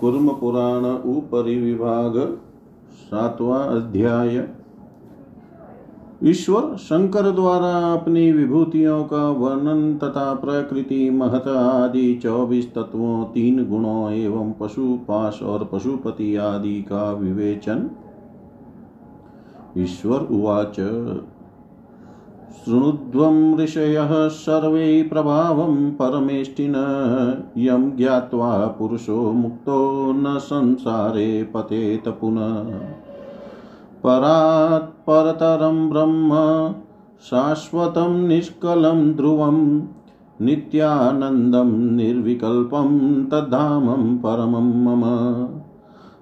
कुर्म पुराण उपरि विभाग सातवां अध्याय। ईश्वर शंकर द्वारा अपनी विभूतियों का वर्णन तथा प्रकृति, महत आदि चौबीस तत्वों, तीन गुणों एवं पशुपाश और पशुपति आदि का विवेचन। ईश्वर उवाच। शृणुध्वं ऋषयः सर्वे प्रभावं परमेष्टिन। यं ज्ञात्वा पुरुषो मुक्तो न संसारे पतेत पुनः। परात् ब्रह्म, शाश्वतं निष्कलं ध्रुवं, नित्यानन्दं निर्विकल्पं तद्धामं परमं मम।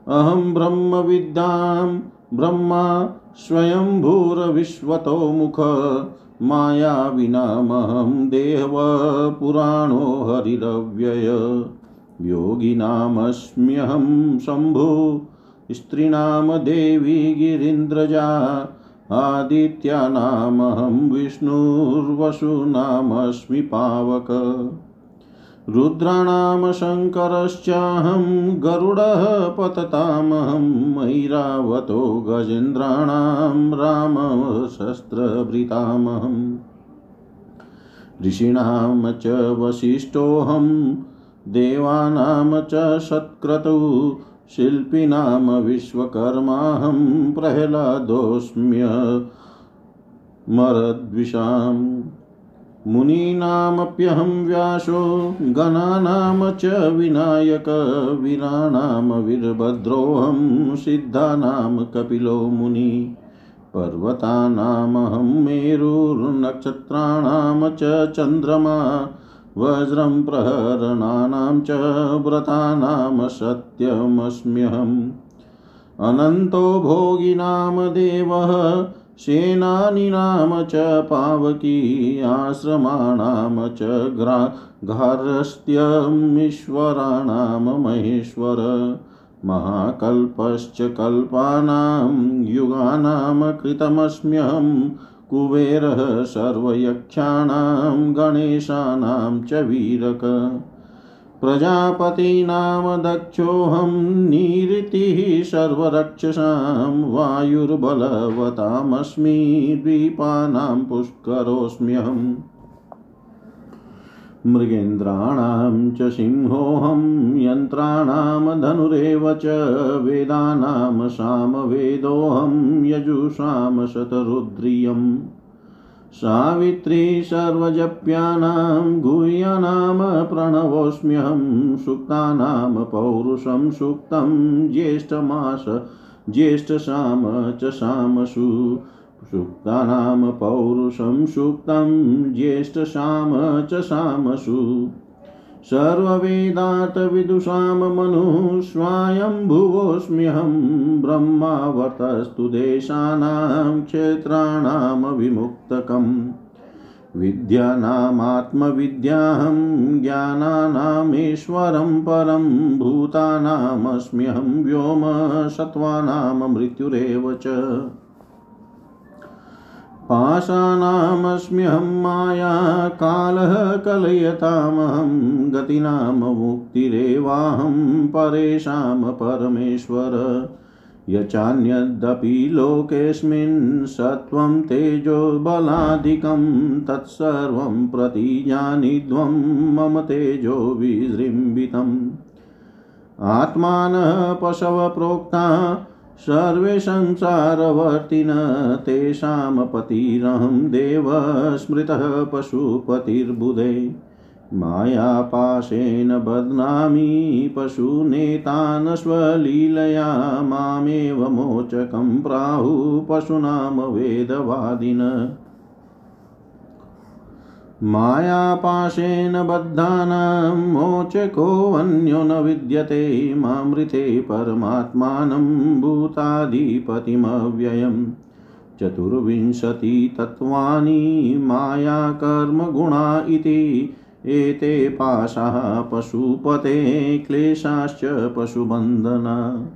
अहं ब्रह्मविद्यां ब्रह्मा स्वयंभूरविश्वतो मुख मायाविनामहं देव पुराणो हरिरव्यय। योगिनामस्म्यहं शम्भु स्त्रीणां देवी गिरीन्द्रजा आदित्यानामहं विष्णुर्वसुनामस्मि पावक। रुद्राणां शङ्करश्चाहं गरुडः पततामहं मैरावतो गजेन्द्राणां रामशस्त्रभृतामहम्। ऋषीणां च वसिष्ठोऽहं, देवानां च सत्क्रतु, शिल्पिनां विश्वकर्माहं प्रह्लादोऽस्म्य मरद्विषाम् मुनीनामप्यहं व्यासो गणानां च विनायक वीराणां वीरभद्रोऽहं सिद्धानां कपिलो मुनि, पर्वतानामहं मेरुर्नक्षत्राणां च चन्द्रमा, वज्रं प्रहरणानां च व्रतानां सत्यमस्म्यहम्। अनन्तो भोगिनां देवः सेनानीनां च पावकी आश्रमाणां च ग्रा गार्हस्थ्यमीश्वराणां महेश्वर। महाकल्पश्च कल्पानां युगानां कृतमस्म्यहं, कुबेरः सर्वयक्षाणां, गणेशानां च वीरक। प्रजापतीनां दक्षोऽहं निरतिः सर्वरक्षसां वायुर्बलवतामस्मि द्वीपानां पुष्करोऽस्म्यहम् मृगेन्द्राणां च सिंहोऽहं, यन्त्राणां धनुरेव च वेदानां सामवेदोऽहं, यजुषां शतरुद्रियम्। सावित्री सर्वजप्यानां गुह्यानां प्रणवोऽस्म्यहं सुक्तानां पौरुषं सुक्तं ज्येष्ठमास ज्येष्ठसाम च सामसु सुक्तानां पौरुषं सुक्तं ज्येष्ठसाम च सामसु सर्ववेदार्थविदुषां मनुः स्वायम्भुवोऽस्म्यहं ब्रह्मावर्तस्तु देशानां क्षेत्राणां विमुक्तकम् विद्यानामात्मविद्याहं ज्ञानानामीश्वरं परं भूतानामस्म्यहं व्योम सत्त्वानां मृत्युरेव च पाशानामस्म्यहं माया कालः कलयतामहं गतीनां मुक्तिरेवाहं परेषां परमेश्वर। यचान्यदपि लोकेऽस्मिन् सत्त्वं तेजो बलादिकं तत्सर्वं प्रतिजानिध्वं मम तेजो विजृम्भितम्। आत्मानः पशवप्रोक्ता सर्वे संसारवर्तिन तेषां पतिरहं देव स्मृतः पशुपतिर्बुधे। मायापाशेन बध्नामि पशुनेतान् स्वलीलया मामेव मोचकं प्राहुः पशूनां वेदवादिन। मायापाशेन बद्धानां मोचकोऽन्यो न विद्यते मामृते परमात्मानं भूताधिपतिमव्ययम्। चतुर्विंशतितत्त्वानि मायाकर्मगुणा इति। एते पाशाः पशुपते, क्लेशाश्च पशुबन्धना।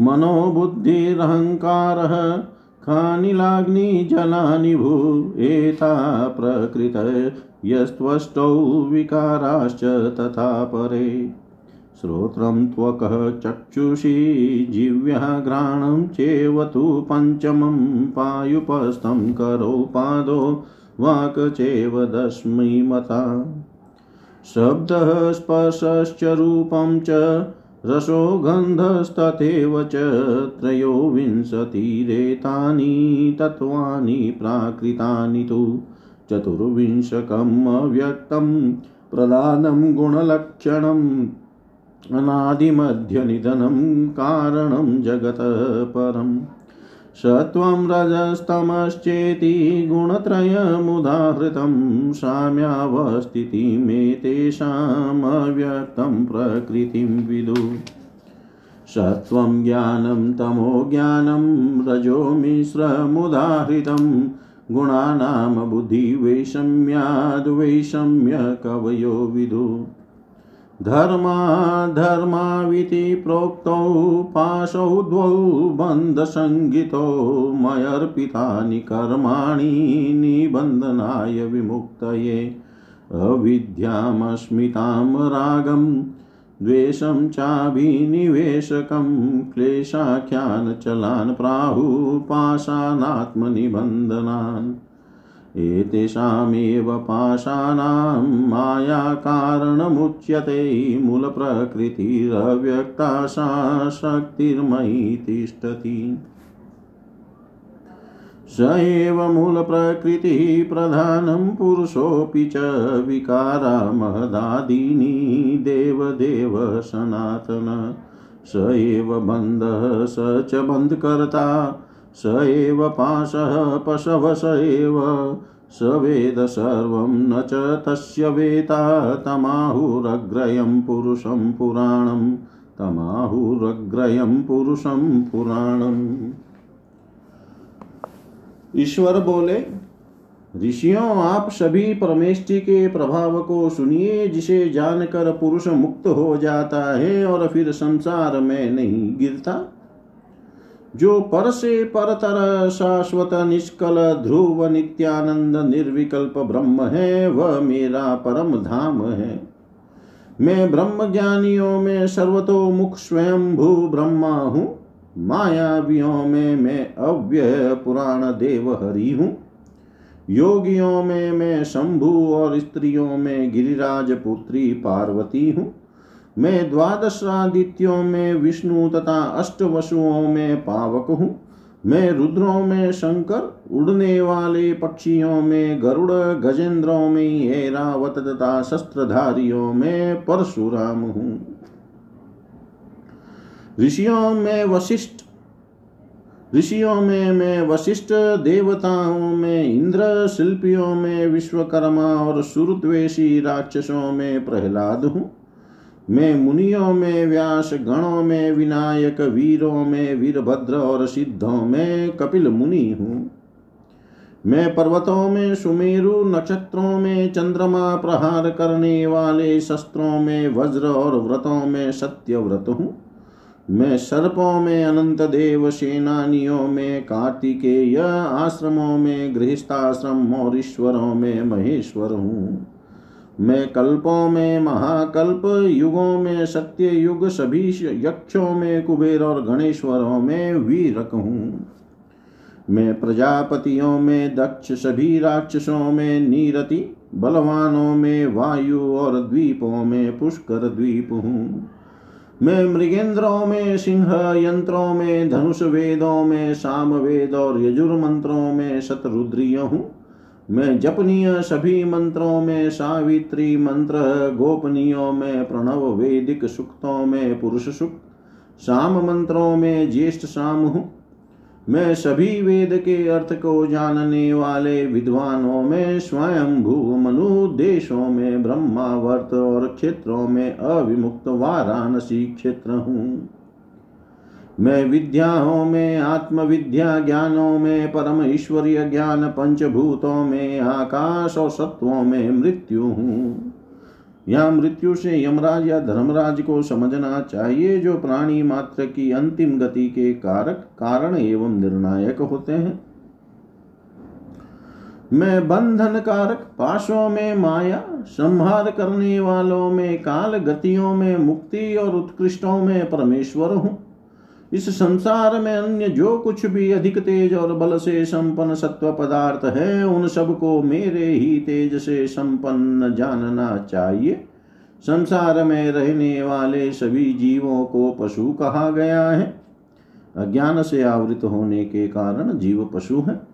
मनोबुद्धिरहङ्कारः खानिलाग्निजलानि भू, एता प्रकृत यस्त्वष्टौ विकाराश्च तथा परे। श्रोत्रं त्वकः चक्षुषी जिव्यः घ्राणं चेव तु पञ्चमं पायुपस्थं करौ पादो वाक् चेव दश्मिमता शब्दः स्पर्शश्च रूपं च रसो गन्धस्तथैव च त्रयोविंशतिरेतानि तत्त्वानि प्राकृतानि तु। चतुर्विंशकम् अव्यक्तं प्रधानं गुणलक्षणम्, अनादिमध्यनिधनं कारणं जगतः परम् सत्वं रजस्तमश्चेति गुणत्रयमुदाहृतं साम्यावस्थितिमेतेषामव्यक्तं प्रकृतिं विदु। सत्वं ज्ञानं तमो ज्ञानं रजो मिश्रमुदाहृतं गुणानां बुद्धिवैषम्याद्वैषम्य कवयो विदु। धर्माधर्माविति प्रोक्तौ पाशौ द्वौ बन्धसङ्गितौ मयर्पितानि कर्माणि निबन्धनाय विमुक्तये। अविद्यामस्मितां रागं, द्वेषं चाभिनिवेशकं, क्लेशाख्यानचलान् प्राहुपाशानात्मनिबन्धनान् एतेषामेव पाशानां मायाकारणमुच्यते मूलप्रकृतिरव्यक्ता सा शक्तिर्मयी तिष्ठति। स एव मूलप्रकृतिः प्रधानं पुरुषोऽपि च विकारा महदादीनि देवदेव सनातन। स एव बन्धः स च बन्धकर्ता स एव पाशः पशव स एव। स वेद सर्वं न च तस्य वेता तमाहुरग्रयं पुरुषं पुराणं। तमाहुरग्रयं पुरुषं पुराणम् ईश्वर बोले, ऋषियों, आप सभी परमेष्टि के प्रभाव को सुनिए, जिसे जानकर पुरुष मुक्त हो जाता है और फिर संसार में नहीं गिरता। जो पर से परतर शाश्वत निष्कल ध्रुव नित्यानंद निर्विकल्प ब्रह्म है, वह मेरा परम धाम है। मैं ब्रह्म ज्ञानियों में सर्वतोमुख स्वयं भू ब्रह्मा हूँ, मायावियों में मैं अव्यय पुराण देव हरि हूँ। योगियों में मैं शंभु और स्त्रियों में गिरिराज पुत्री पार्वती हूँ। मैं द्वादशादित्यों में विष्णु तथा अष्ट वसुओं में पावक हूँ। मैं रुद्रों में शंकर, उड़ने वाले पक्षियों में गरुड़, गजेंद्रों में ऐरावत तथा शस्त्रधारियों में परशुराम हूँ। ऋषियों में वशिष्ठ, ऋषियों में मैं वशिष्ठ, देवताओं में इंद्र, शिल्पियों में विश्वकर्मा और सुरद्वेशी राक्षसों में प्रहलाद हूँ। मैं मुनियों में व्यास, गणों में विनायक, वीरों में वीरभद्र और सिद्धों में कपिल मुनि हूँ। मैं पर्वतों में सुमेरु, नक्षत्रों में चंद्रमा प्रहार करने वाले शस्त्रों में वज्र और व्रतों में सत्यव्रत हूँ। मैं सर्पों में अनंत देव सेनानियों में कार्तिकेय आश्रमों में गृहस्थाश्रम और ईश्वरों में महेश्वर हूँ। मैं कल्पों में महाकल्प, युगों में सत्य युग, सभी यक्षों में कुबेर और गणेश्वरों में वीरक हूँ। मैं प्रजापतियों में दक्ष, सभी राक्षसों में नीरति, बलवानों में वायु और द्वीपों में पुष्कर द्वीप हूँ। मैं मृगेंद्रों में सिंह, यंत्रों में धनुष वेदों में साम वेद और यजुर्मंत्रों में शतरुद्रिय हूँ। मैं जपनीय सभी मंत्रों में, सावित्री मंत्र, गोपनीयों में, प्रणव वैदिक सुक्तों में, पुरुष सुक्त शाम मंत्रों में, ज्येष्ठ शाम हूँ। मैं सभी वेद के अर्थ को जानने वाले विद्वानों में स्वयं भू मनु देशों में, ब्रह्मावर्त और क्षेत्रों में अविमुक्त वाराणसी क्षेत्र हूँ। मैं विद्याओं में, आत्मविद्या ज्ञानों में परम ईश्वरीय ज्ञान पंचभूतों में, आकाश और सत्वों में मृत्यु हूँ। या मृत्यु से यमराज या धर्मराज को समझना चाहिए, जो प्राणी मात्र की अंतिम गति के कारक, कारण एवं निर्णायक होते हैं। मैं बंधन कारक, पाशों में माया, संहार करने वालों में काल गतियों में मुक्ति और उत्कृष्टों में परमेश्वर हूँ। इस संसार में अन्य जो कुछ भी अधिक तेज और बल से संपन्न सत्व पदार्थ है, उन सबको मेरे ही तेज से संपन्न जानना चाहिए। संसार में रहने वाले सभी जीवों को पशु कहा गया है। अज्ञान से आवृत होने के कारण जीव पशु है।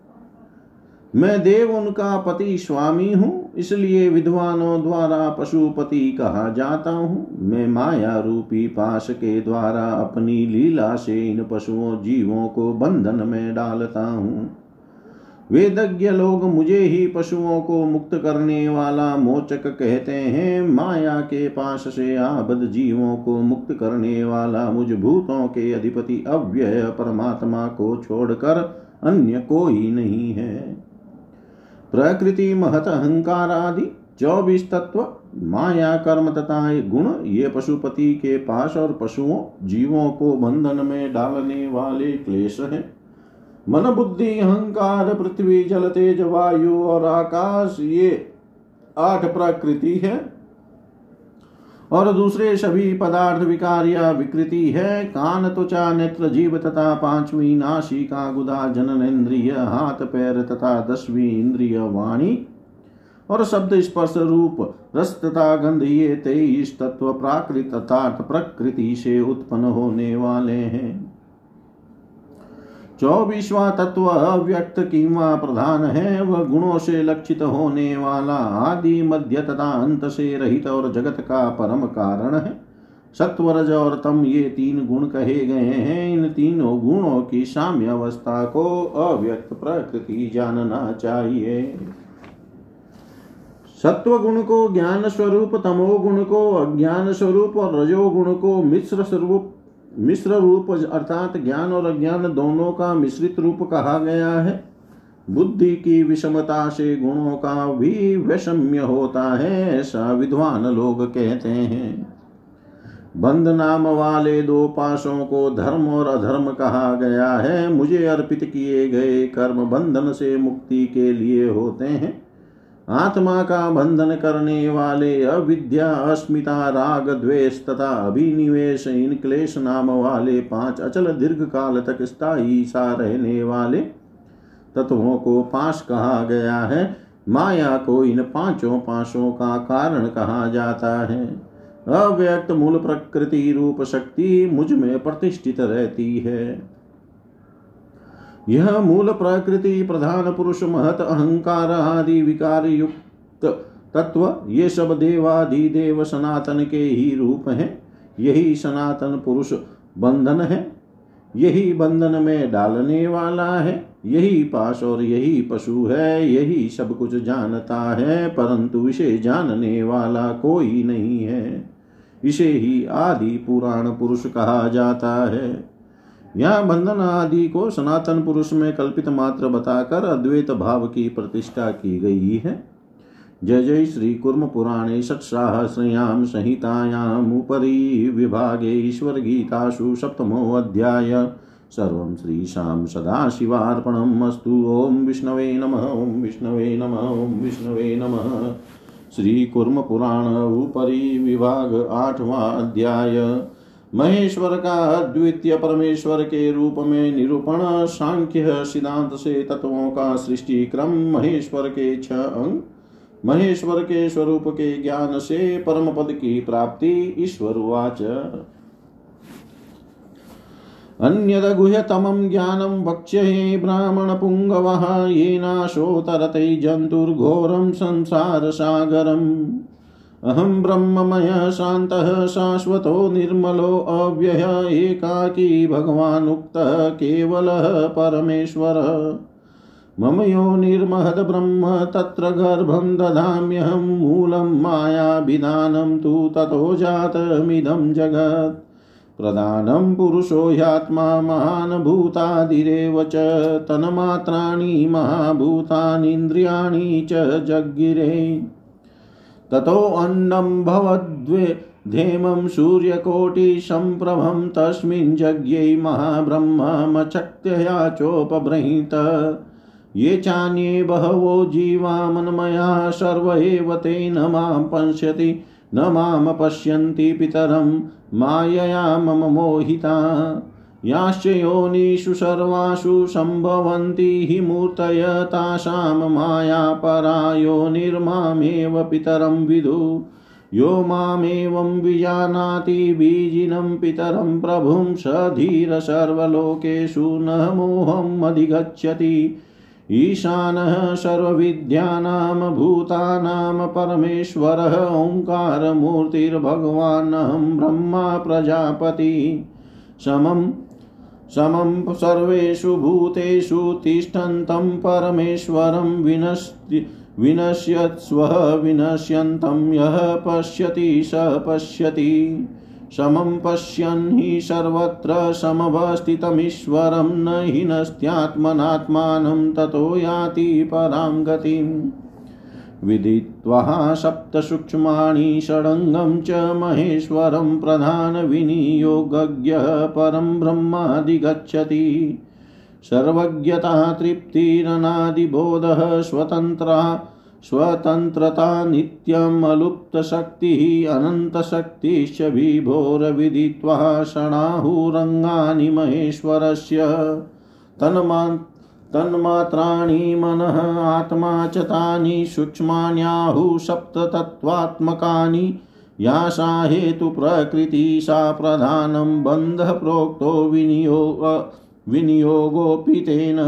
मैं देव उनका पति स्वामी हूँ, इसलिए विद्वानों द्वारा पशुपति कहा जाता हूँ। मैं माया रूपी पाश के द्वारा अपनी लीला से इन पशुओं जीवों को बंधन में डालता हूँ। वेदज्ञ लोग मुझे ही पशुओं को मुक्त करने वाला मोचक कहते हैं। माया के पास से आबद जीवों को मुक्त करने वाला मुझ भूतों के अधिपति अव्यय परमात्मा को छोड़कर अन्य कोई नहीं है। प्रकृति महत अहंकार आदि चौबीस तत्व, माया, कर्म तथा गुण, ये पशुपति के पास और पशुओं, जीवों को बंधन में डालने वाले क्लेश है। मन बुद्धि अहंकार, पृथ्वी, जल, तेज, वायु और आकाश, ये आठ प्रकृति है। और दूसरे सभी पदार्थ विकार या विकृति है। कान त्वचा, नेत्र, जीव तथा पांचवी नाशिका गुदा, जनन इंद्रिय, हाथ, पैर तथा दसवीं इंद्रिय वाणी और शब्द स्पर्श रूप, रस तथा गंध, ये तेईस तत्व प्राकृत, अर्थात प्रकृति से उत्पन्न होने वाले हैं। चौबीसवा तत्व अव्यक्त किंवा प्रधान है, वह गुणों से लक्षित होने वाला आदि मध्य तथा अंत से रहित और जगत का परम कारण है। सत्वरज और तम ये तीन गुण कहे गए हैं। इन तीनों गुणों की साम्य अवस्था को अव्यक्त प्रकृति जानना चाहिए। सत्व गुण को ज्ञान स्वरूप तमो गुण को अज्ञान स्वरूप और रजो गुण को मिश्र स्वरूप मिश्र रूप अर्थात ज्ञान और अज्ञान दोनों का मिश्रित रूप कहा गया है। बुद्धि की विषमता से गुणों का भी वैषम्य होता है, ऐसा विद्वान लोग कहते हैं। बंध नाम वाले दो पाशों को धर्म और अधर्म कहा गया है। मुझे अर्पित किए गए कर्म बंधन से मुक्ति के लिए होते हैं। आत्मा का बंधन करने वाले अविद्या, अस्मिता राग द्वेष तथा अभिनिवेश इन क्लेश नाम वाले पाँच अचल दीर्घ काल तक स्थायी सा रहने वाले तत्वों को पाश कहा गया है। माया को इन पाँचों पाशों का कारण कहा जाता है। अव्यक्त मूल प्रकृति रूप शक्ति मुझमें प्रतिष्ठित रहती है। यह मूल प्रकृति, प्रधान पुरुष, महत, अहंकार आदि विकार युक्त तत्व, ये सब देवादि देव सनातन के ही रूप हैं। यही सनातन पुरुष बंधन है। यही बंधन में डालने वाला है। यही पास और यही पशु है। यही सब कुछ जानता है, परंतु इसे जानने वाला कोई नहीं है। इसे ही आदि पुराण पुरुष कहा जाता है। यह बंधन आदि को सनातन पुरुष में कल्पित मात्र बताकर अद्वैत भाव की प्रतिष्ठा की गई है। जय जय श्री कुर्म पुराणे षट्साहस्रयां संहितायाम् उपरि विभागे ईश्वर गीतासु सप्तमो सप्तमोऽध्याय सर्वं श्रीशां सदाशिवार्पणम् अस्तु। ॐ विष्णवे नमः, ॐ विष्णवे नमः, ॐ विष्णवे नमः। श्रीकुर्मपुराण उपरि विभाग आठवां अध्याय। महेश्वर का अद्वितीय परमेश्वर के रूप में निरूपण सांख्य सिद्धांत से तत्वों का सृष्टि क्रम महेश्वर के छह अंग, महेश्वर के स्वरूप के ज्ञान से परम पद की प्राप्ति ईश्वर वाच। अन्यदगुह्यतमं ज्ञानं वक्ष्ये ब्राह्मणपुङ्गवः येनाशोतरते जन्तुर्घोरं संसारसागरम्। अहं ब्रह्ममयः शान्तः, शाश्वतो, निर्मलो, अव्यय, एकाकी, भगवानुक्तः, केवलः परमेश्वरः। मम यो निर्महद् ब्रह्म, तत्र गर्भं ददाम्यहं, मूलं मायाभिधानं तु ततो जातमिदं जगत्। प्रधानं पुरुषो ह्यात्मा, महान् भूतादिरेव च, तन्मात्राणि, महाभूतानीन्द्रियाणि च जग्गिरे। ततोऽन्नं भवद्वे धेमं सूर्यकोटिसम्प्रभं तस्मिन् यज्ञै महाब्रह्ममचक्त्यया चोपबृहीत ये चान्ये बहवो जीवा मन्मया सर्व एव ते न माँ पश्यति, न माम पश्यन्ति पितरं, मायया मम मोहिता। याश्च योनिषु सर्वासु सम्भवन्ति हि मूर्तय तासां मायापरा निर्मामेव पितरं विदु। यो मामेवं विजानाति बीजिनं पितरं प्रभुं स धीर सर्वलोकेषु न मोहम् अधिगच्छति। ईशानः सर्वविद्यानां भूतानां परमेश्वरः ओङ्कारमूर्तिर्भगवानहं ब्रह्मा प्रजापति। समं समं सर्वेषु भूतेषु तिष्ठन्तं परमेश्वरं विनश्ति विनश्यत्स्वः विनश्यन्तं, यः पश्यति स पश्यति। समं पश्यन् हि सर्वत्र समवस्थितमीश्वरं, न हिनस्त्यात्मनात्मानं ततो याति परां गतिम्। विदित्वा सप्तसूक्ष्माणि षडङ्गं च महेश्वरं प्रधानविनियोगज्ञः परं ब्रह्मादिगच्छति। सर्वज्ञता तृप्तिरनादिबोधः स्वतन्त्रा, स्वतन्त्रता नित्यम् अलुप्तशक्तिः, अनन्तशक्तिश्च विभोरविदित्वा षणाहुरङ्गानि महेश्वरस्य। तन्मा तन्मात्राणि मनः, आत्मा च तानि, सूक्ष्माण्याहुः सप्ततत्त्वात्मकानि। या सा हेतुप्रकृति सा प्रधानं बन्धः प्रोक्तो विनियोग विनियोगोऽपि तेन।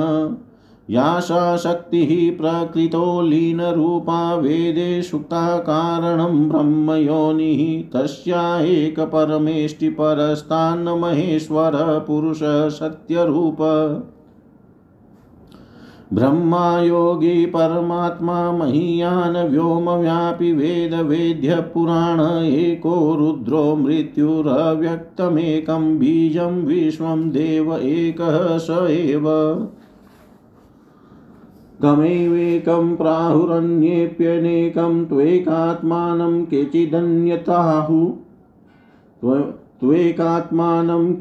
या सा शक्तिः प्रकृतो लीनरूपा वेदे सुक्ता कारणं ब्रह्मयोनिः। तस्या एकपरमेष्टि परस्तान्न महेश्वर पुरुष सत्यरूप। ब्रह्मा योगी परमात्मा महीयान व्योमव्यापि पुराण एको रुद्रो मृत्युरव्यक्तमेकं बीजं विश्वं देव एकः स एव। गमैवेकं प्राहुरन्येऽप्यनेकं त्वेकात्मानं केचिदन्यताहु। त्वेकात्मानं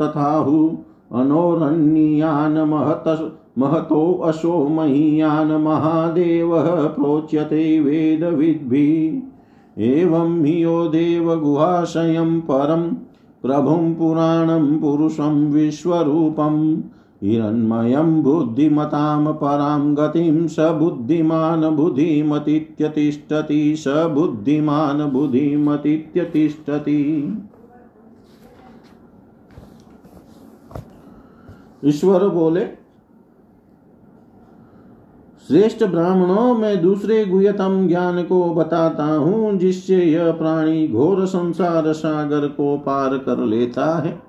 तथाहु। अनोरन्यान् महत महतोऽशो महीयान् महादेवः प्रोच्यते वेदविद्भिः। एवं हि यो देवगुहाशयं परं, प्रभुं पुराणं पुरुषं विश्वरूपम् हिरण्मयं बुद्धिमतां परां गतिं स बुद्धिमान् बुद्धिमतीत्यतिष्ठति, स बुद्धिमान् बुद्धिमतीत्यतिष्ठति। ईश्वर बोले, श्रेष्ठ ब्राह्मणों, में दूसरे गुह्यतम ज्ञान को बताता हूँ, जिससे यह प्राणी घोर संसार सागर को पार कर लेता है।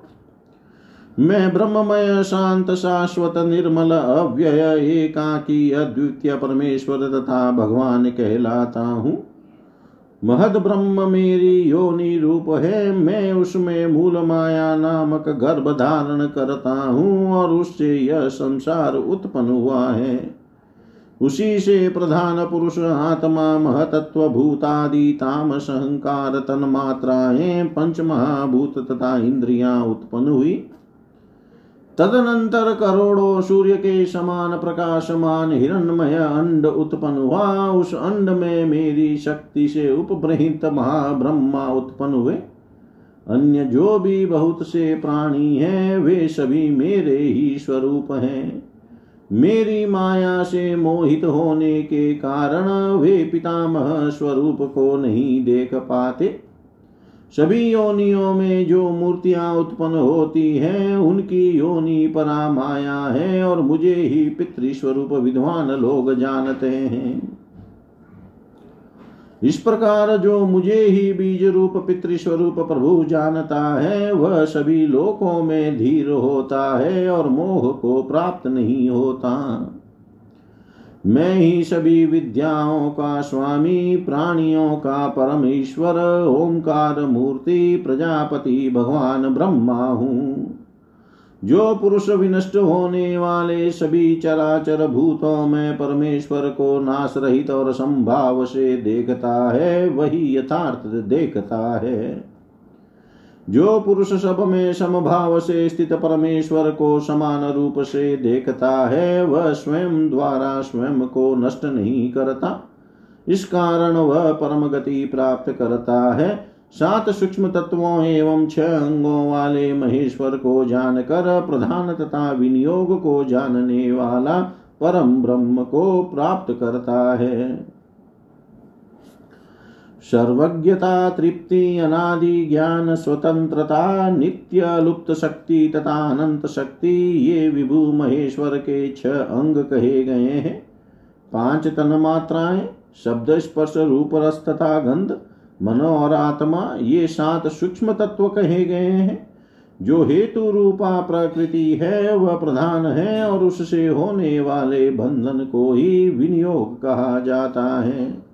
मैं ब्रह्ममय, शांत, शाश्वत, निर्मल, अव्यय, एकाकी, अद्वितीय, परमेश्वर तथा भगवान कहलाता हूँ। महद ब्रह्म मेरी योनि रूप है, मैं उसमें मूल माया नामक गर्भ धारण करता हूँ और उससे यह संसार उत्पन्न हुआ है। उसी से प्रधान पुरुष, आत्मा, महतत्व, भूतादि ताम सहंकार तन मात्राएँ पंच महाभूत तथा इंद्रियाँ उत्पन्न हुई। तदनंतर करोड़ों सूर्य के समान प्रकाशमान हिरणमय अंड उत्पन्न हुआ। उस अंड में मेरी शक्ति से उपब्रहित महाब्रह्मा उत्पन्न हुए। अन्य जो भी बहुत से प्राणी हैं, वे सभी मेरे ही स्वरूप हैं। मेरी माया से मोहित होने के कारण वे पितामह स्वरूप को नहीं देख पाते। सभी योनियों में जो मूर्तियाँ उत्पन्न होती हैं, उनकी योनि परा माया है और मुझे ही पितृस्वरूप विद्वान लोग जानते हैं। इस प्रकार जो मुझे ही बीज रूप पितृस्वरूप प्रभु जानता है, वह सभी लोकों में धीर होता है और मोह को प्राप्त नहीं होता। मैं ही सभी विद्याओं का स्वामी, प्राणियों का परमेश्वर, ओंकार मूर्ति, प्रजापति, भगवान ब्रह्मा हूँ। जो पुरुष विनष्ट होने वाले सभी चराचर भूतों में परमेश्वर को नाश रहित और संभाव से देखता है, वही यथार्थ देखता है। जो पुरुष सब में समभाव से स्थित परमेश्वर को समान रूप से देखता है, वह स्वयं द्वारा स्वयं को नष्ट नहीं करता। इस कारण वह परम गति प्राप्त करता है। सात सूक्ष्म तत्वों एवं छह अंगों वाले महेश्वर को जानकर, प्रधान तथा विनियोग को जानने वाला परम ब्रह्म को प्राप्त करता है। सर्वज्ञता, तृप्ति, अनादि, ज्ञान, स्वतंत्रता, नित्य लुप्त शक्ति तथा अनंत शक्ति, ये विभु महेश्वर के छह अंग कहे गए हैं। पाँच तन मात्राएँ, शब्द स्पर्श रूप रस तथा गंध, मनो और आत्मा, ये सात सूक्ष्म तत्व कहे गए हैं। जो हेतु रूपा प्रकृति है, वह प्रधान है और उससे होने वाले बंधन को ही विनियोग कहा जाता है।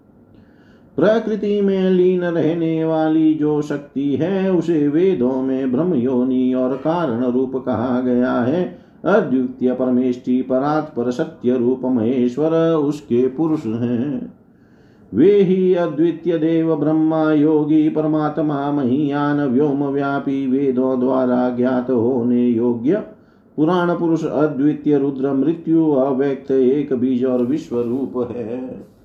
प्रकृति में लीन रहने वाली जो शक्ति है, उसे वेदों में ब्रह्म योनि और कारण रूप कहा गया है। अद्वितीय परमेष्टि परात्पर सत्य रूप महेश्वर, उसके पुरुष हैं। वे ही अद्वितीय देव, ब्रह्मा, योगी, परमात्मा, महियान, व्योम व्यापी वेदों द्वारा ज्ञात होने योग्य पुराण पुरुष, अद्वितीय रुद्र, मृत्यु, अव्यक्त, एक बीज और विश्व रूप है।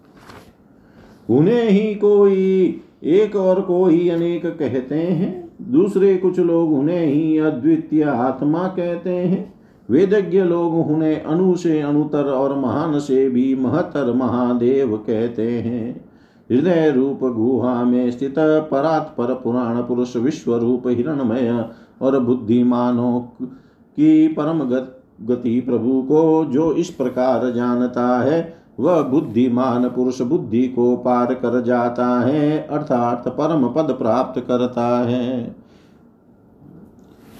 उन्हें ही कोई एक और कोई अनेक कहते हैं। दूसरे कुछ लोग उन्हें ही अद्वितीय आत्मा कहते हैं। वेदज्ञ लोग उन्हें अणु से अणुतर और महान से भी महतर महादेव कहते हैं। हृदय रूप गुहा में स्थित परात्पर पुराण पुरुष विश्व रूप हिरणमय और बुद्धिमानों की परम गति प्रभु को जो इस प्रकार जानता है वह बुद्धिमान पुरुष बुद्धि को पार कर जाता है, अर्थात परम पद प्राप्त करता है।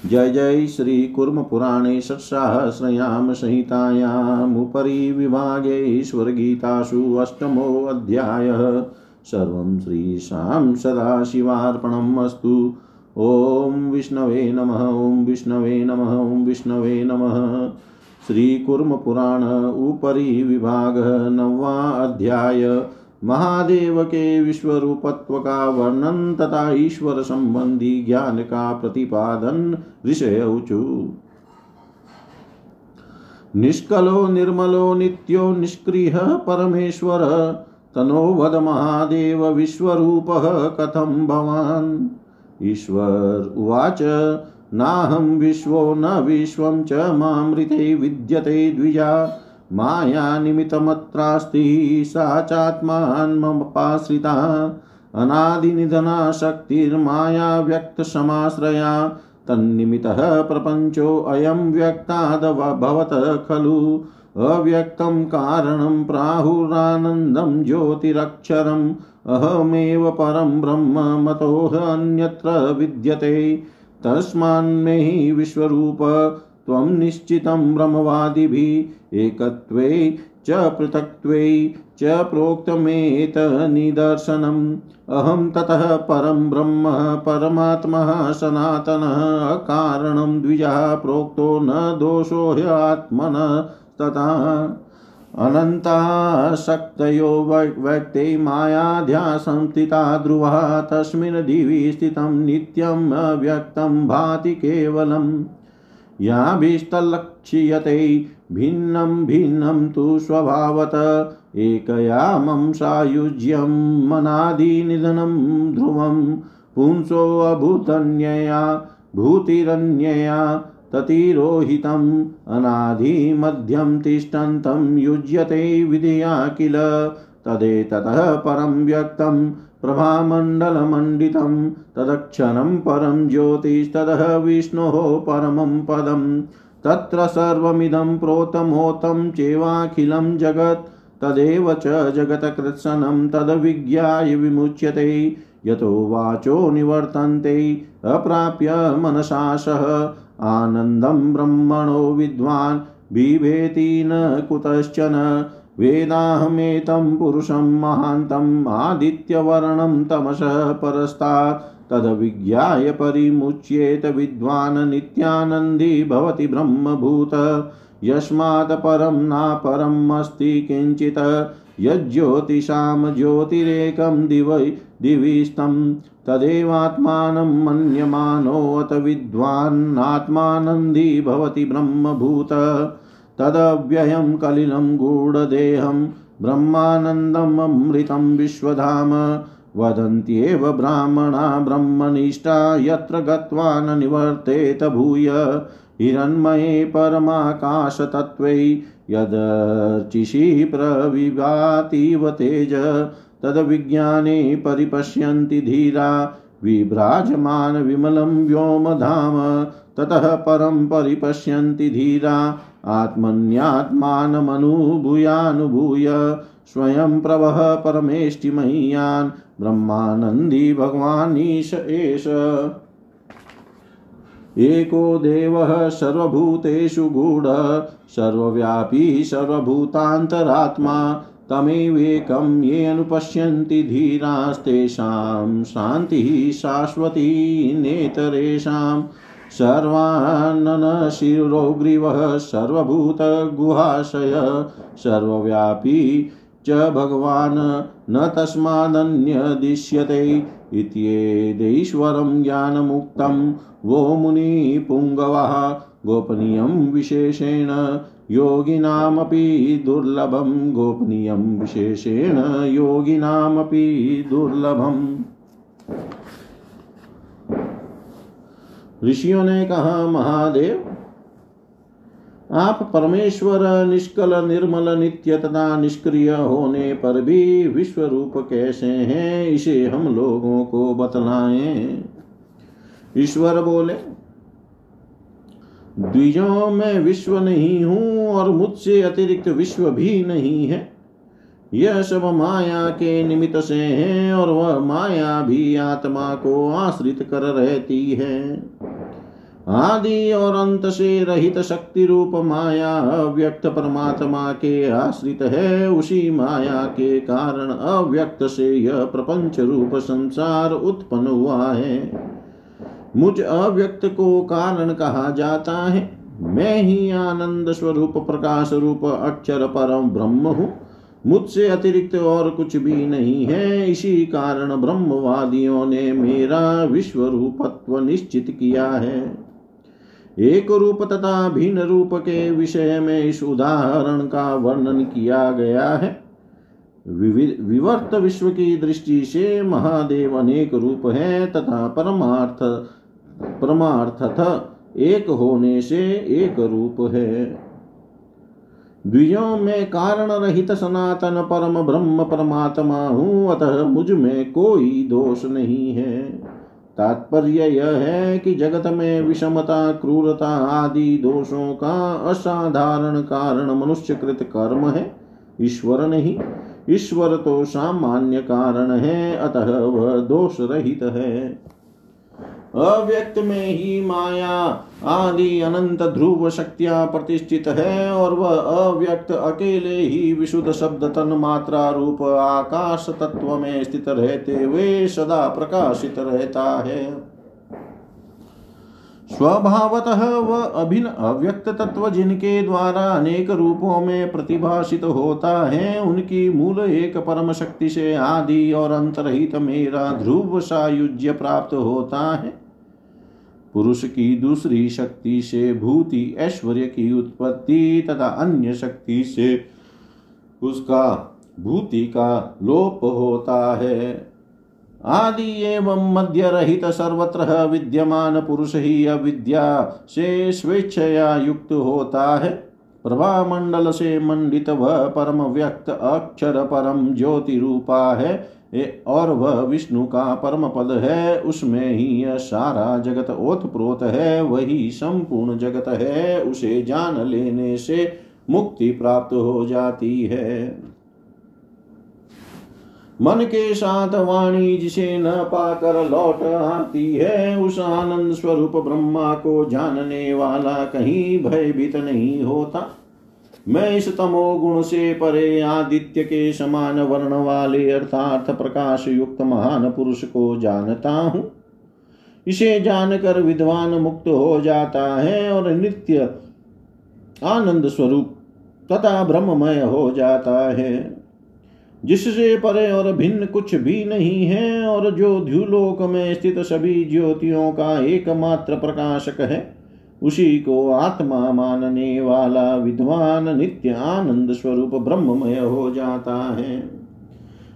जय जय श्री कुर्म पुराणे षट्सहस्रयां संहितायामुपरि विभागे ईश्वरगीतासु अष्टमोऽध्यायः सर्वं श्रीशां सदाशिवार्पणम् अस्तु। ॐ विष्णवे नमः, ॐ विष्णवे नमः, ॐ विष्णवे नमः। श्रीकुर्मपुराण उपरि विभाग नववा अध्याय। महादेव के विश्व रूपत्व का वर्णन तथा ईश्वर संबंधी ज्ञान का प्रतिपादन ऋषय ऊचु निष्कलो, निर्मलो, नित्यो, निष्क्रिय परमेश्वर, तनो महादेव विश्वरूप कथम भवान्? ईश्वर उवाच नाहं विश्वो न विश्वं च मामृते विद्यते द्विजा। मायानिमित्तमत्रास्ति सा चात्मान्मपाश्रिता अनादिनिधना शक्तिर्माया व्यक्तसमाश्रया तन्निमित्तः प्रपञ्चोऽयं व्यक्तादभवत खलु। अव्यक्तं कारणं प्राहुरानन्दं ज्योतिरक्षरम्। अहमेव परं ब्रह्म मतोऽन्यत्र विद्यते। तस्मान्मे हि विश्वरूप, त्वं निश्चितं ब्रह्मवादिभिः, एकत्वे च पृथक्त्वे च प्रोक्तमेतनिदर्शनम्। अहं ततः परं ब्रह्म, परमात्मः सनातनः कारणं द्विजः, प्रोक्तो न दोषो ह्यात्मन तथा अनन्ताशक्तयो व्यक्ते मायाध्यासं स्थिता ध्रुवः, तस्मिन् दिवि स्थितं नित्यम् अव्यक्तं भाति केवलम्। याभिस्तल्लक्ष्यते, भिन्नं भिन्नं तु स्वभावत एकया मम सायुज्यं मनादिनिधनं ध्रुवं पुंसोऽभूतन्यया भूतिरन्यया ततिरोहितम् अनादिमध्यं तिष्ठन्तं युज्यते विधिया किल तदेततः परं व्यक्तं प्रभामण्डलमण्डितं तदक्षरं परं ज्योतिस्ततः विष्णोः परमं पदं। तत्र सर्वमिदं प्रोतमोतं चेवाखिलं जगत्, तदेव च जगत्कृत्सनं तद्विज्ञाय विमुच्यते। यतो वाचो निवर्तन्ते, अप्राप्य मनसा सह आनन्दं ब्रह्मणो विद्वान्, बिभेति न कुतश्चन। वेदाहमेतं पुरुषं महान्तम् आदित्यवर्णं तमसः परस्तात्। तद्विज्ञाय परिमुच्येत विद्वान् नित्यानन्दी भवति ब्रह्मभूत। यस्मात् परं नापरम् अस्ति किञ्चित्। यज्ज्योतिषां ज्योतिरेकं दिवै दिविस्तं तदेवात्मानं मन्यमानोऽत विद्वान्नात्मानन्दी भवति ब्रह्मभूत। तदव्ययं कलिलं गूढदेहं ब्रह्मानन्दम् अमृतं विश्वधाम। वदन्त्येव ब्राह्मणा ब्रह्मनिष्ठा यत्र गत्वा न निवर्तेत भूय। हिरण्मये परमाकाशतत्त्वै यदर्चिषि प्रविभातीव तेज, तद्विज्ञाने परिपश्यन्ति धीरा विभ्राजमानविमलं व्योमधाम ततः परं परिपश्यन्ति धीरा, आत्मन्यात्मानमनुभूयानुभूय, स्वयं प्रभः परमेष्टिमह्यान् ब्रह्मानन्दी भगवानीश एष। एको देवः सर्वभूतेषु गूढः, सर्वव्यापी सर्वभूतान्तरात्मा, तमेवेकं ये अनुपश्यन्ति धीरास्तेषां, शान्तिः शाश्वती नेतरेषां। सर्वाननशिरोग्रीवः सर्वभूतगुहाशय, सर्वव्यापी च भगवान् न तस्मादन्यदिश्यते इत्येदेश्वरं ज्ञानमुक्तं वो मुनिपुङ्गवः गोपनीयं विशेषेण योगिनामपि दुर्लभं। गोपनीयं विशेषेण योगिनामपि दुर्लभम्। ऋषियों ने कहा, महादेव, आप परमेश्वर, निष्कल, निर्मल, नित्य तथा निष्क्रिय होने पर भी विश्व रूप कैसे हैं? इसे हम लोगों को बतलाएँ। ईश्वर बोले, द्विजों में विश्व नहीं हूँ और मुझसे अतिरिक्त विश्व भी नहीं है। यह सब माया के निमित्त से है और वह माया भी आत्मा को आश्रित कर रहती है। आदि और अंत से रहित शक्ति रूप माया अव्यक्त परमात्मा के आश्रित है, उसी माया के कारण अव्यक्त से यह प्रपंच रूप संसार उत्पन्न हुआ है। मुझ अव्यक्त को कारण कहा जाता है। मैं ही आनंद स्वरूप, प्रकाश रूप, अक्षर परम ब्रह्म हूँ। मुझसे अतिरिक्त और कुछ भी नहीं है। इसी कारण ब्रह्मवादियों ने मेरा विश्व रूपत्व निश्चित किया है। एक रूप तथा भिन्न रूप के विषय में इस उदाहरण का वर्णन किया गया है। विवर्त विश्व की दृष्टि से महादेव अनेक रूप है तथा परमार्थ परमार्थत एक होने से एक रूप है। द्विजों में कारण रहित सनातन परम ब्रह्म परमात्मा हूँ, अतः मुझमें कोई दोष नहीं है। तात्पर्य यह है कि जगत में विषमता, क्रूरता आदि दोषों का असाधारण कारण मनुष्य कृत कर्म है। ईश्वर नहीं, ईश्वर तो सामान्य कारण है, अतः वह दोष रहित है। अव्यक्त में ही माया आदि अनंत ध्रुव शक्तियाँ प्रतिष्ठित है और वह अव्यक्त अकेले ही विशुद्ध शब्द तन मात्रा रूप आकाश तत्व में स्थित रहते हुए सदा प्रकाशित रहता है। स्वभावतः वह अभिन्न अव्यक्त तत्व जिनके द्वारा अनेक रूपों में प्रतिभाषित होता है, उनकी मूल एक परम शक्ति से आदि और अंतरहित मेरा ध्रुव सायुज्य प्राप्त होता है। पुरुष की दूसरी शक्ति से, भूति, ऐश्वर्य की उत्पत्ति तथा अन्य शक्ति से उसका भूति का लोप होता है। आदि एवं मध्य रहित सर्वत्र विद्यमान पुरुष ही अविद्या से स्वेच्छया युक्त होता है। प्रभा मंडल से मंडित वह परम व्यक्त अक्षर परम ज्योति रूपा है। और वह विष्णु का परम पद है, उसमें ही यह सारा जगत ओत प्रोत है, वही संपूर्ण जगत है, उसे जान लेने से मुक्ति प्राप्त हो जाती है। मन के साथ वाणी जिसे न पाकर लौट आती है, उस आनंद स्वरूप ब्रह्मा को जानने वाला कहीं भयभीत नहीं होता। मैं इस तमो गुण से परे आदित्य के समान वर्ण वाले अर्थात प्रकाश युक्त महान पुरुष को जानता हूँ। इसे जानकर विद्वान मुक्त हो जाता है और नित्य आनंद स्वरूप तथा ब्रह्ममय हो जाता है। जिससे परे और भिन्न कुछ भी नहीं है और जो द्युलोक में स्थित सभी ज्योतियों का एकमात्र प्रकाशक है उसी को आत्मा मानने वाला विद्वान नित्य आनंद स्वरूप ब्रह्ममय हो जाता है।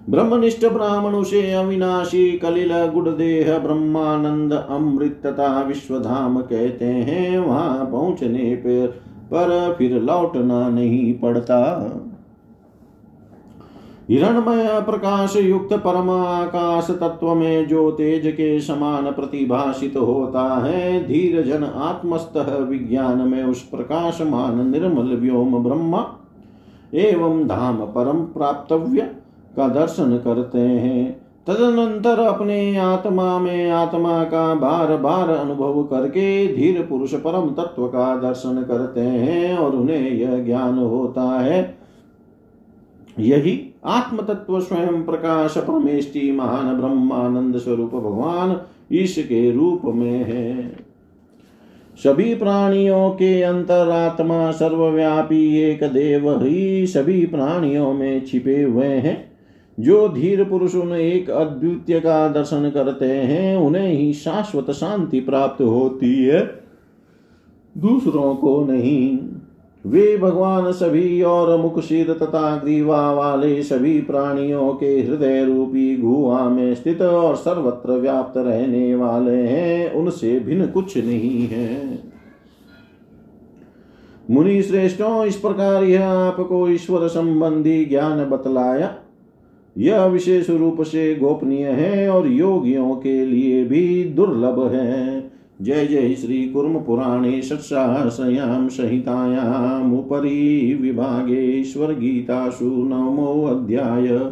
ब्रह्मनिष्ठ ब्राह्मण उसे अविनाशी, कलिल, गुड़देह, ब्रह्मानंद, अमृत तथा विश्वधाम कहते हैं। वहाँ पहुँचने पर पर फिर लौटना नहीं पड़ता। हिरणमय प्रकाश युक्त परम आकाश तत्व में जो तेज के समान प्रतिभाषित होता है धीर जन आत्मस्त विज्ञान में उस प्रकाशमान निर्मल व्योम ब्रह्मा एवं धाम परम प्राप्तव्य का दर्शन करते हैं। तदनंतर अपने आत्मा में आत्मा का बार बार अनुभव करके धीर पुरुष परम तत्व का दर्शन करते हैं और उन्हें यह ज्ञान होता है। यही आत्म तत्व स्वयं प्रकाश परमेष्टि महान ब्रह्मानंद स्वरूप भगवान ईश के रूप में है। सभी प्राणियों के अंतरात्मा सर्वव्यापी एक देव ही सभी प्राणियों में छिपे हुए हैं। जो धीर पुरुष उन एक अद्वितीय का दर्शन करते हैं, उन्हें ही शाश्वत शांति प्राप्त होती है। दूसरों को नहीं। वे भगवान सभी और मुख सिर तथा ग्रीवा वाले सभी प्राणियों के हृदय रूपी गुहा में स्थित और सर्वत्र व्याप्त रहने वाले हैं, उनसे भिन्न कुछ नहीं है। मुनि श्रेष्ठों, इस प्रकार यह आपको ईश्वर संबंधी ज्ञान बतलाया। यह विशेष रूप से गोपनीय है और योगियों के लिए भी दुर्लभ है। जय जय श्री कुर्म पुराणे षट्सहस्रयां संहितायामुपरि विभागे गीतासु नवमोऽध्याय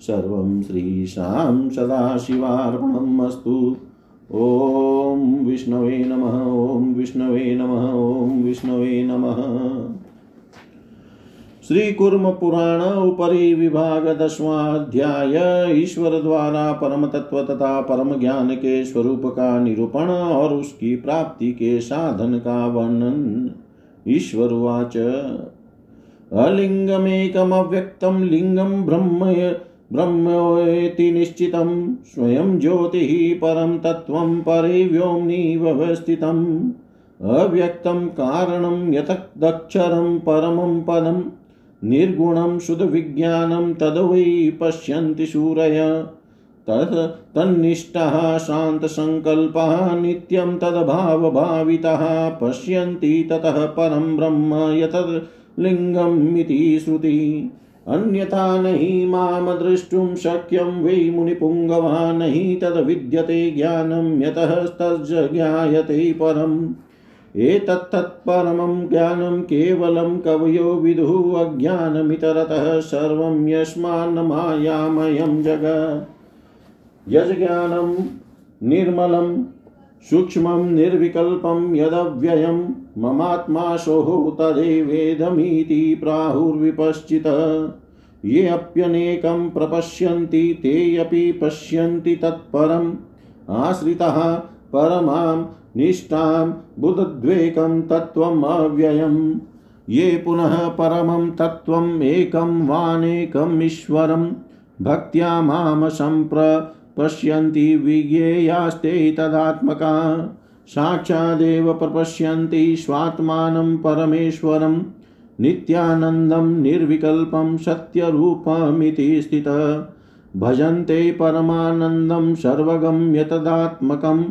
सर्वं श्रीशां सदाशिवार्पणम् अस्तु। ॐ विष्णवे नमः, ॐ विष्णवे नमः, ॐ विष्णवे नमः। श्री कुर्म पुराण उपरि विभाग दसवाध्याय ईश्वर द्वारा परम तत्व तथा परम ज्ञान के स्वरूप का निरूपण और उसकी प्राप्ति के साधन का वर्णन। ईश्वर वाच। अलिङ्गमेकमव्यक्तं लिङ्गं ब्रह्म ब्रह्मेति निश्चितं, स्वयं ज्योतिः परं तत्त्वं परे व्योम्नि व्यवस्थितम् अव्यक्तं कारणं यतदक्षरं परमं पदम्। निर्गुणं शुद्धविज्ञानं तद् वै पश्यन्ति शूरय। तत् तन्निष्ठः शान्तसङ्कल्पः नित्यं तद्भावभावितः पश्यन्ति ततः परं ब्रह्म यतद् लिङ्गमिति श्रुति। अन्यथा नहि माँ द्रष्टुं शक्यं वै मुनिपुङ्गवा नहि तद्विद्यते ज्ञानं, यतः तज्ज्ञायते परम्। एतत्तत्परमं ज्ञानं केवलं कवयो विदुः अज्ञानमितरतः सर्वं यस्मान्न मायामयं जगत् यज्ज्ञानं निर्मलं, सूक्ष्मं निर्विकल्पं यदव्ययं ममात्माशोः तदेवेदमिति प्राहुर्विपश्चित। ये अप्यनेकं प्रपश्यन्ति, ते अपि पश्यन्ति तत्परम्। आश्रितः परमां निष्ठां बुधद्वेकं तत्त्वम् अव्ययम्। ये पुनः परमं तत्त्वम् एकं वानेकम् ईश्वरं भक्त्या माँ सम्प्रपश्यन्ति विज्ञेयास्ते तदात्मका। साक्षादेव प्रपश्यन्ति स्वात्मानं परमेश्वरं नित्यानन्दं निर्विकल्पं सत्यरूपमिति स्थित। भजन्ते परमानन्दं सर्वगम्यतदात्मकम्।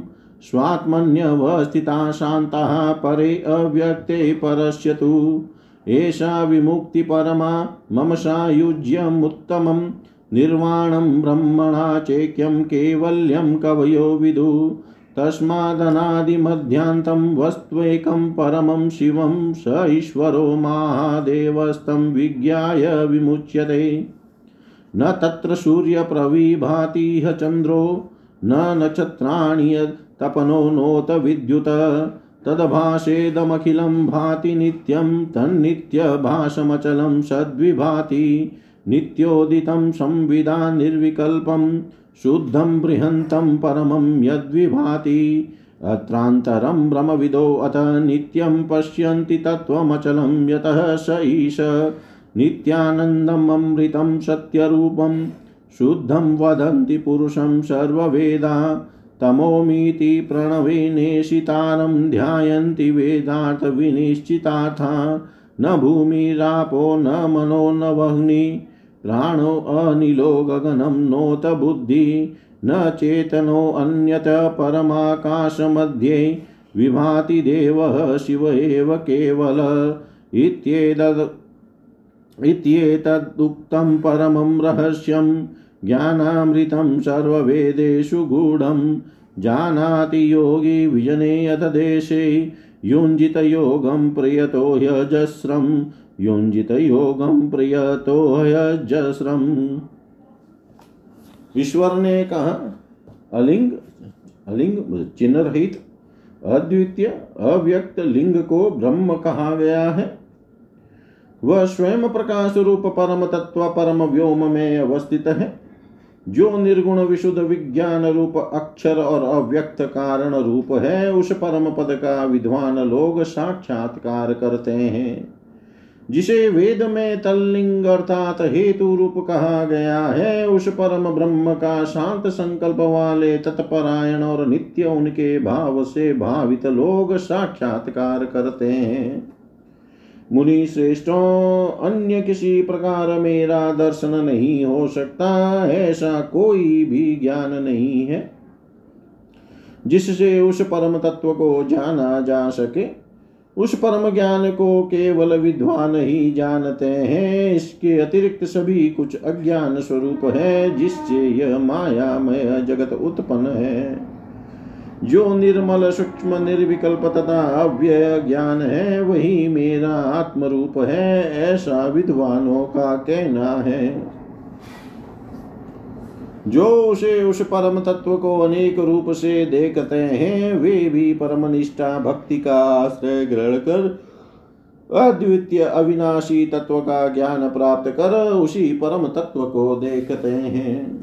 स्वात्मन्यवस्थिता शान्ताः परे अव्यक्ते परस्य तु एषा विमुक्तिपरमा मम सायुज्यमुत्तमं निर्वाणं ब्रह्मणा चैक्यं केवल्यं कवयो विदु। तस्मादनादिमध्यान्तं वस्त्वेकं परमं शिवं स ईश्वरो महादेवस्तं विज्ञाय विमुच्यते। न तत्र सूर्यप्रविभाति चन्द्रो, न नक्षत्राणि नोत विद्युत तद्भाषेदमखिलं भाति नित्यं तन्नित्यभाषमचलं सद्विभाति नित्योदितं संविदा निर्विकल्पं शुद्धं बृहन्तं परमं यद्विभाति अत्रान्तरं भ्रमविदो अथ नित्यं पश्यन्ति तत्त्वमचलं यतः स ईश नित्यानन्दम् अमृतं सत्यरूपं शुद्धं वदन्ति पुरुषं सर्ववेदा तमोमीति प्रणवेनेशितारं ध्यायन्ति वेदार्थविनिश्चितार्था। न भूमिरापो न मनो, न वह्नि। प्राणो अनिलो गगनं नोत बुद्धि। न चेतनोऽन्यत परमाकाशमध्ये। विभाति देवः शिव एव केवल। इत्येतद् इत्येतदुक्तं परमं रहस्यं ज्ञानामृतं सर्ववेदेषु गूढं। जानाति योगी विजने अथ देशे। युञ्जितयोगं प्रियतो ह्यजस्रं। युञ्जितयोगं प्रियतो ह्यजस्रम् ईश्वर ने कहा, अलिंग अलिंग चिन्ह रहित अद्वितीय, अव्यक्त लिंग को ब्रह्म कहा गया है। वह स्वयं प्रकाश रूप परम तत्व, परम व्योम में अवस्थित है। जो निर्गुण विशुद्ध विज्ञान रूप अक्षर और अव्यक्त कारण रूप है, उस परम पद का विद्वान लोग साक्षात्कार करते हैं। जिसे वेद में तल्लिंग अर्थात हेतु रूप कहा गया है, उस परम ब्रह्म का शांत संकल्प वाले तत्परायण और नित्य उनके भाव से भावित लोग साक्षात्कार करते हैं। मुनि श्रेष्ठों अन्य किसी प्रकार मेरा दर्शन नहीं हो सकता, ऐसा कोई भी ज्ञान नहीं है। जिससे उस परम तत्व को जाना जा सके, उस परम ज्ञान को केवल विद्वान ही जानते हैं। इसके अतिरिक्त सभी कुछ अज्ञान स्वरूप है, जिससे यह मायामय जगत उत्पन्न है। जो निर्मल सूक्ष्म निर्विकल्प तथा अव्यय ज्ञान है, वही मेरा आत्म रूप है, ऐसा विद्वानों का कहना है। जो उसे उस परम तत्व को अनेक रूप से देखते हैं, वे भी परम निष्ठा भक्ति का आश्रय ग्रहण कर अद्वितीय अविनाशी तत्व का ज्ञान प्राप्त कर उसी परम तत्व को देखते हैं।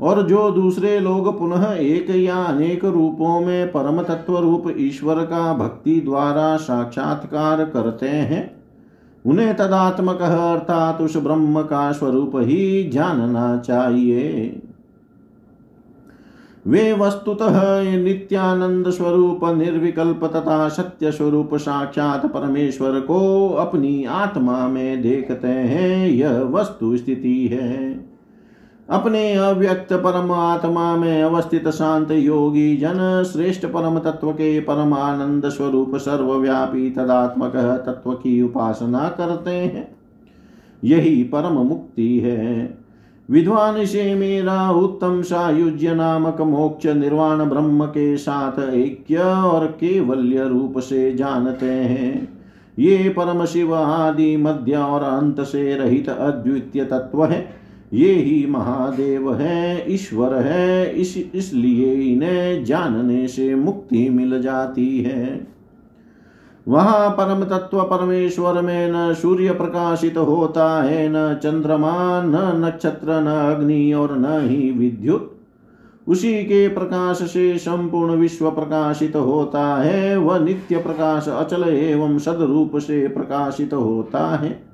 और जो दूसरे लोग पुनः एक या अनेक रूपों में परम तत्व रूप ईश्वर का भक्ति द्वारा साक्षात्कार करते हैं, उन्हें तदात्मक अर्थात उस ब्रह्म का स्वरूप ही जानना चाहिए। वे वस्तुतः नित्यानंद स्वरूप, निर्विकल्प तथा सत्य स्वरूप साक्षात परमेश्वर को अपनी आत्मा में देखते हैं, यह वस्तु स्थिति है। अपने अव्यक्त परम आत्मा में अवस्थित शांत योगी जन श्रेष्ठ परम तत्व के परमानंद स्वरूप सर्वव्यापी तदात्मक तत्व की उपासना करते हैं। यही परम मुक्ति है। विद्वान से मेरा उत्तम सायुज्य नामक मोक्ष निर्वाण ब्रह्म के साथ ऐक्य और केवल्य रूप से जानते हैं। ये परम शिव आदि मध्य और अंत से रहित अद्वितीय तत्व है। ये ही महादेव है, ईश्वर है, इस, इसलिए इन्हें जानने से मुक्ति मिल जाती है। वहाँ परम तत्व परमेश्वर में न सूर्य प्रकाशित होता है, न चंद्रमा, न नक्षत्र, न अग्नि और न ही विद्युत। उसी के प्रकाश से संपूर्ण विश्व प्रकाशित होता है, वह नित्य प्रकाश, अचल एवं सदरूप से प्रकाशित होता है।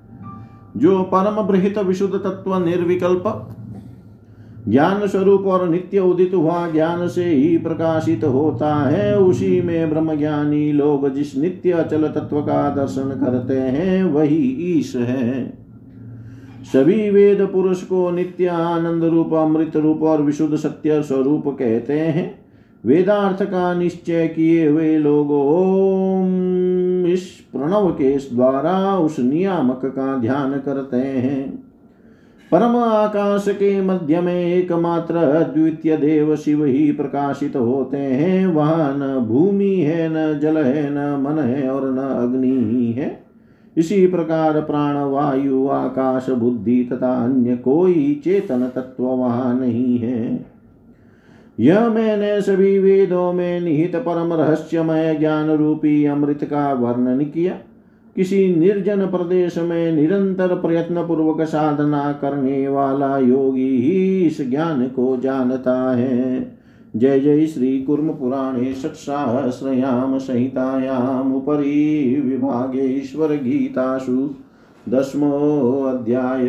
जो परम बृहित विशुद्ध तत्व निर्विकल्प ज्ञान स्वरूप और नित्य उदित हुआ ज्ञान से ही प्रकाशित होता है, उसी में ब्रह्म ज्ञानी लोग जिस नित्य अचल तत्व का दर्शन करते हैं, वही ईश है। सभी वेद पुरुष को नित्य आनंद रूप, अमृत रूप और विशुद्ध सत्य स्वरूप कहते हैं। वेदार्थ का निश्चय किए हुए लोग इस प्रणव के द्वारा उस नियामक का ध्यान करते हैं। परम आकाश के मध्य में एकमात्र अद्वितीय देव शिव ही प्रकाशित होते हैं। वह न भूमि है, न जल है, न मन है और न अग्नि ही है। इसी प्रकार प्राण, वायु, आकाश, बुद्धि तथा अन्य कोई चेतन तत्व वहाँ नहीं है। यह मैंने सभी वेदों में निहित परम रहस्यमय ज्ञान रूपी अमृत का वर्णन किया। किसी निर्जन प्रदेश में निरंतर प्रयत्न पूर्वक साधना करने वाला योगी ही इस ज्ञान को जानता है। जय जय श्री कुर्म पुराणे षट्सहस्रयां संहितायाम उपरि विभागेश्वर गीतासु दशमोऽध्याय